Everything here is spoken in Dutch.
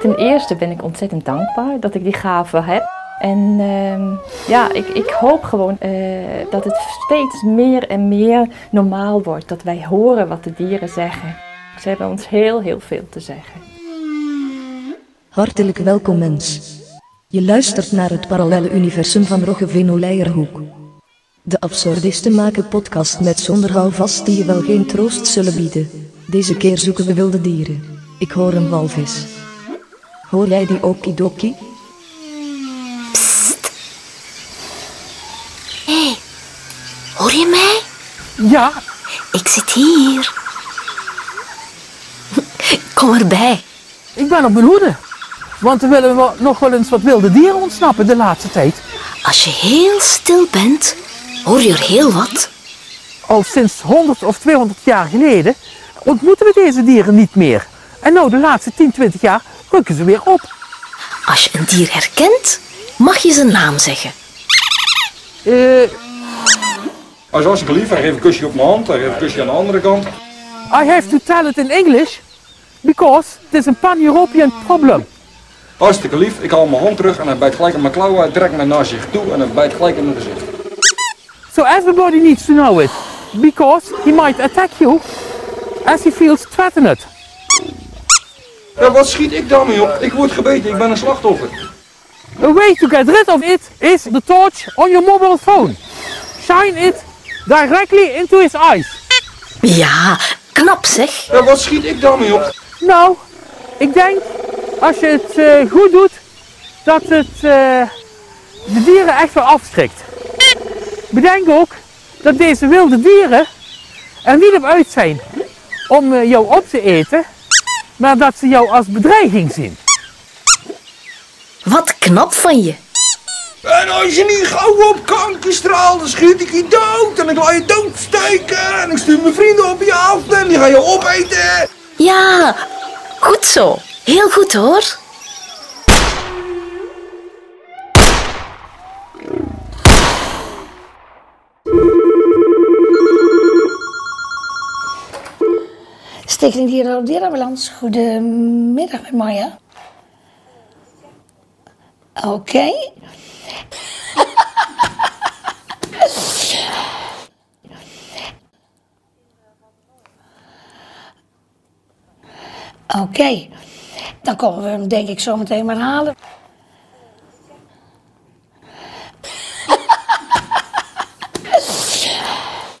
Ten eerste ben ik ontzettend dankbaar dat ik die gave heb. En ehm, ja, ik, ik hoop gewoon eh, dat het steeds meer en meer normaal wordt. Dat wij horen wat de dieren zeggen. Ze hebben ons heel, heel veel te zeggen. Hartelijk welkom mens. Je luistert naar het parallelle universum van Roggeveen Oleijerhoek. De absurdisten maken podcast met zonder houvast die je wel geen troost zullen bieden. Deze keer zoeken we wilde dieren. Ik hoor een walvis. Hoor jij die okidoki? Hé, hoor je mij? Ja, Ik zit hier. Kom erbij. ik ben op mijn hoede. Want er willen wel- nog wel eens wat wilde dieren ontsnappen de laatste tijd. Als je heel stil bent, hoor je er heel wat. Al sinds 100 of 200 jaar geleden ontmoeten we deze dieren niet meer. En nou, de laatste 10, 20 jaar rukken ze weer op. Als je een dier herkent, mag je zijn naam zeggen. Eh, is hartstikke lief, hij geeft een kusje op mijn hand, hij geeft een kusje aan de andere kant. I have to tell it in English because it is a pan-European problem. Hartstikke lief, ik haal mijn hand terug en hij bijt gelijk aan mijn klauwen, hij trekt mij naar zich toe en hij bijt gelijk in mijn gezicht. So everybody needs to know it because he might attack you as he feels threatened. Ja, wat schiet ik daarmee op? Ik word gebeten, ik ben een slachtoffer. A way to get rid of it is the torch on your mobile phone. Shine it directly into his eyes. Ja, knap zeg. Ja, wat schiet ik daarmee op? Nou, ik denk als je het eh, goed doet, dat het eh, de dieren echt wel afschrikt. Bedenk ook dat deze wilde dieren er niet op uit zijn om eh, jou op te eten, maar dat ze jou als bedreiging zien. Wat knap van je. En als je niet gauw op kanker straalt, dan schiet ik je dood en ik laat je doodsteken en ik stuur mijn vrienden op je af en die gaan je opeten. Ja, goed zo. Heel goed hoor. Stichting Dieren Dierenambulance. Goedemiddag met Maya. Oké. Oké. Dan komen we hem denk ik zo meteen maar halen.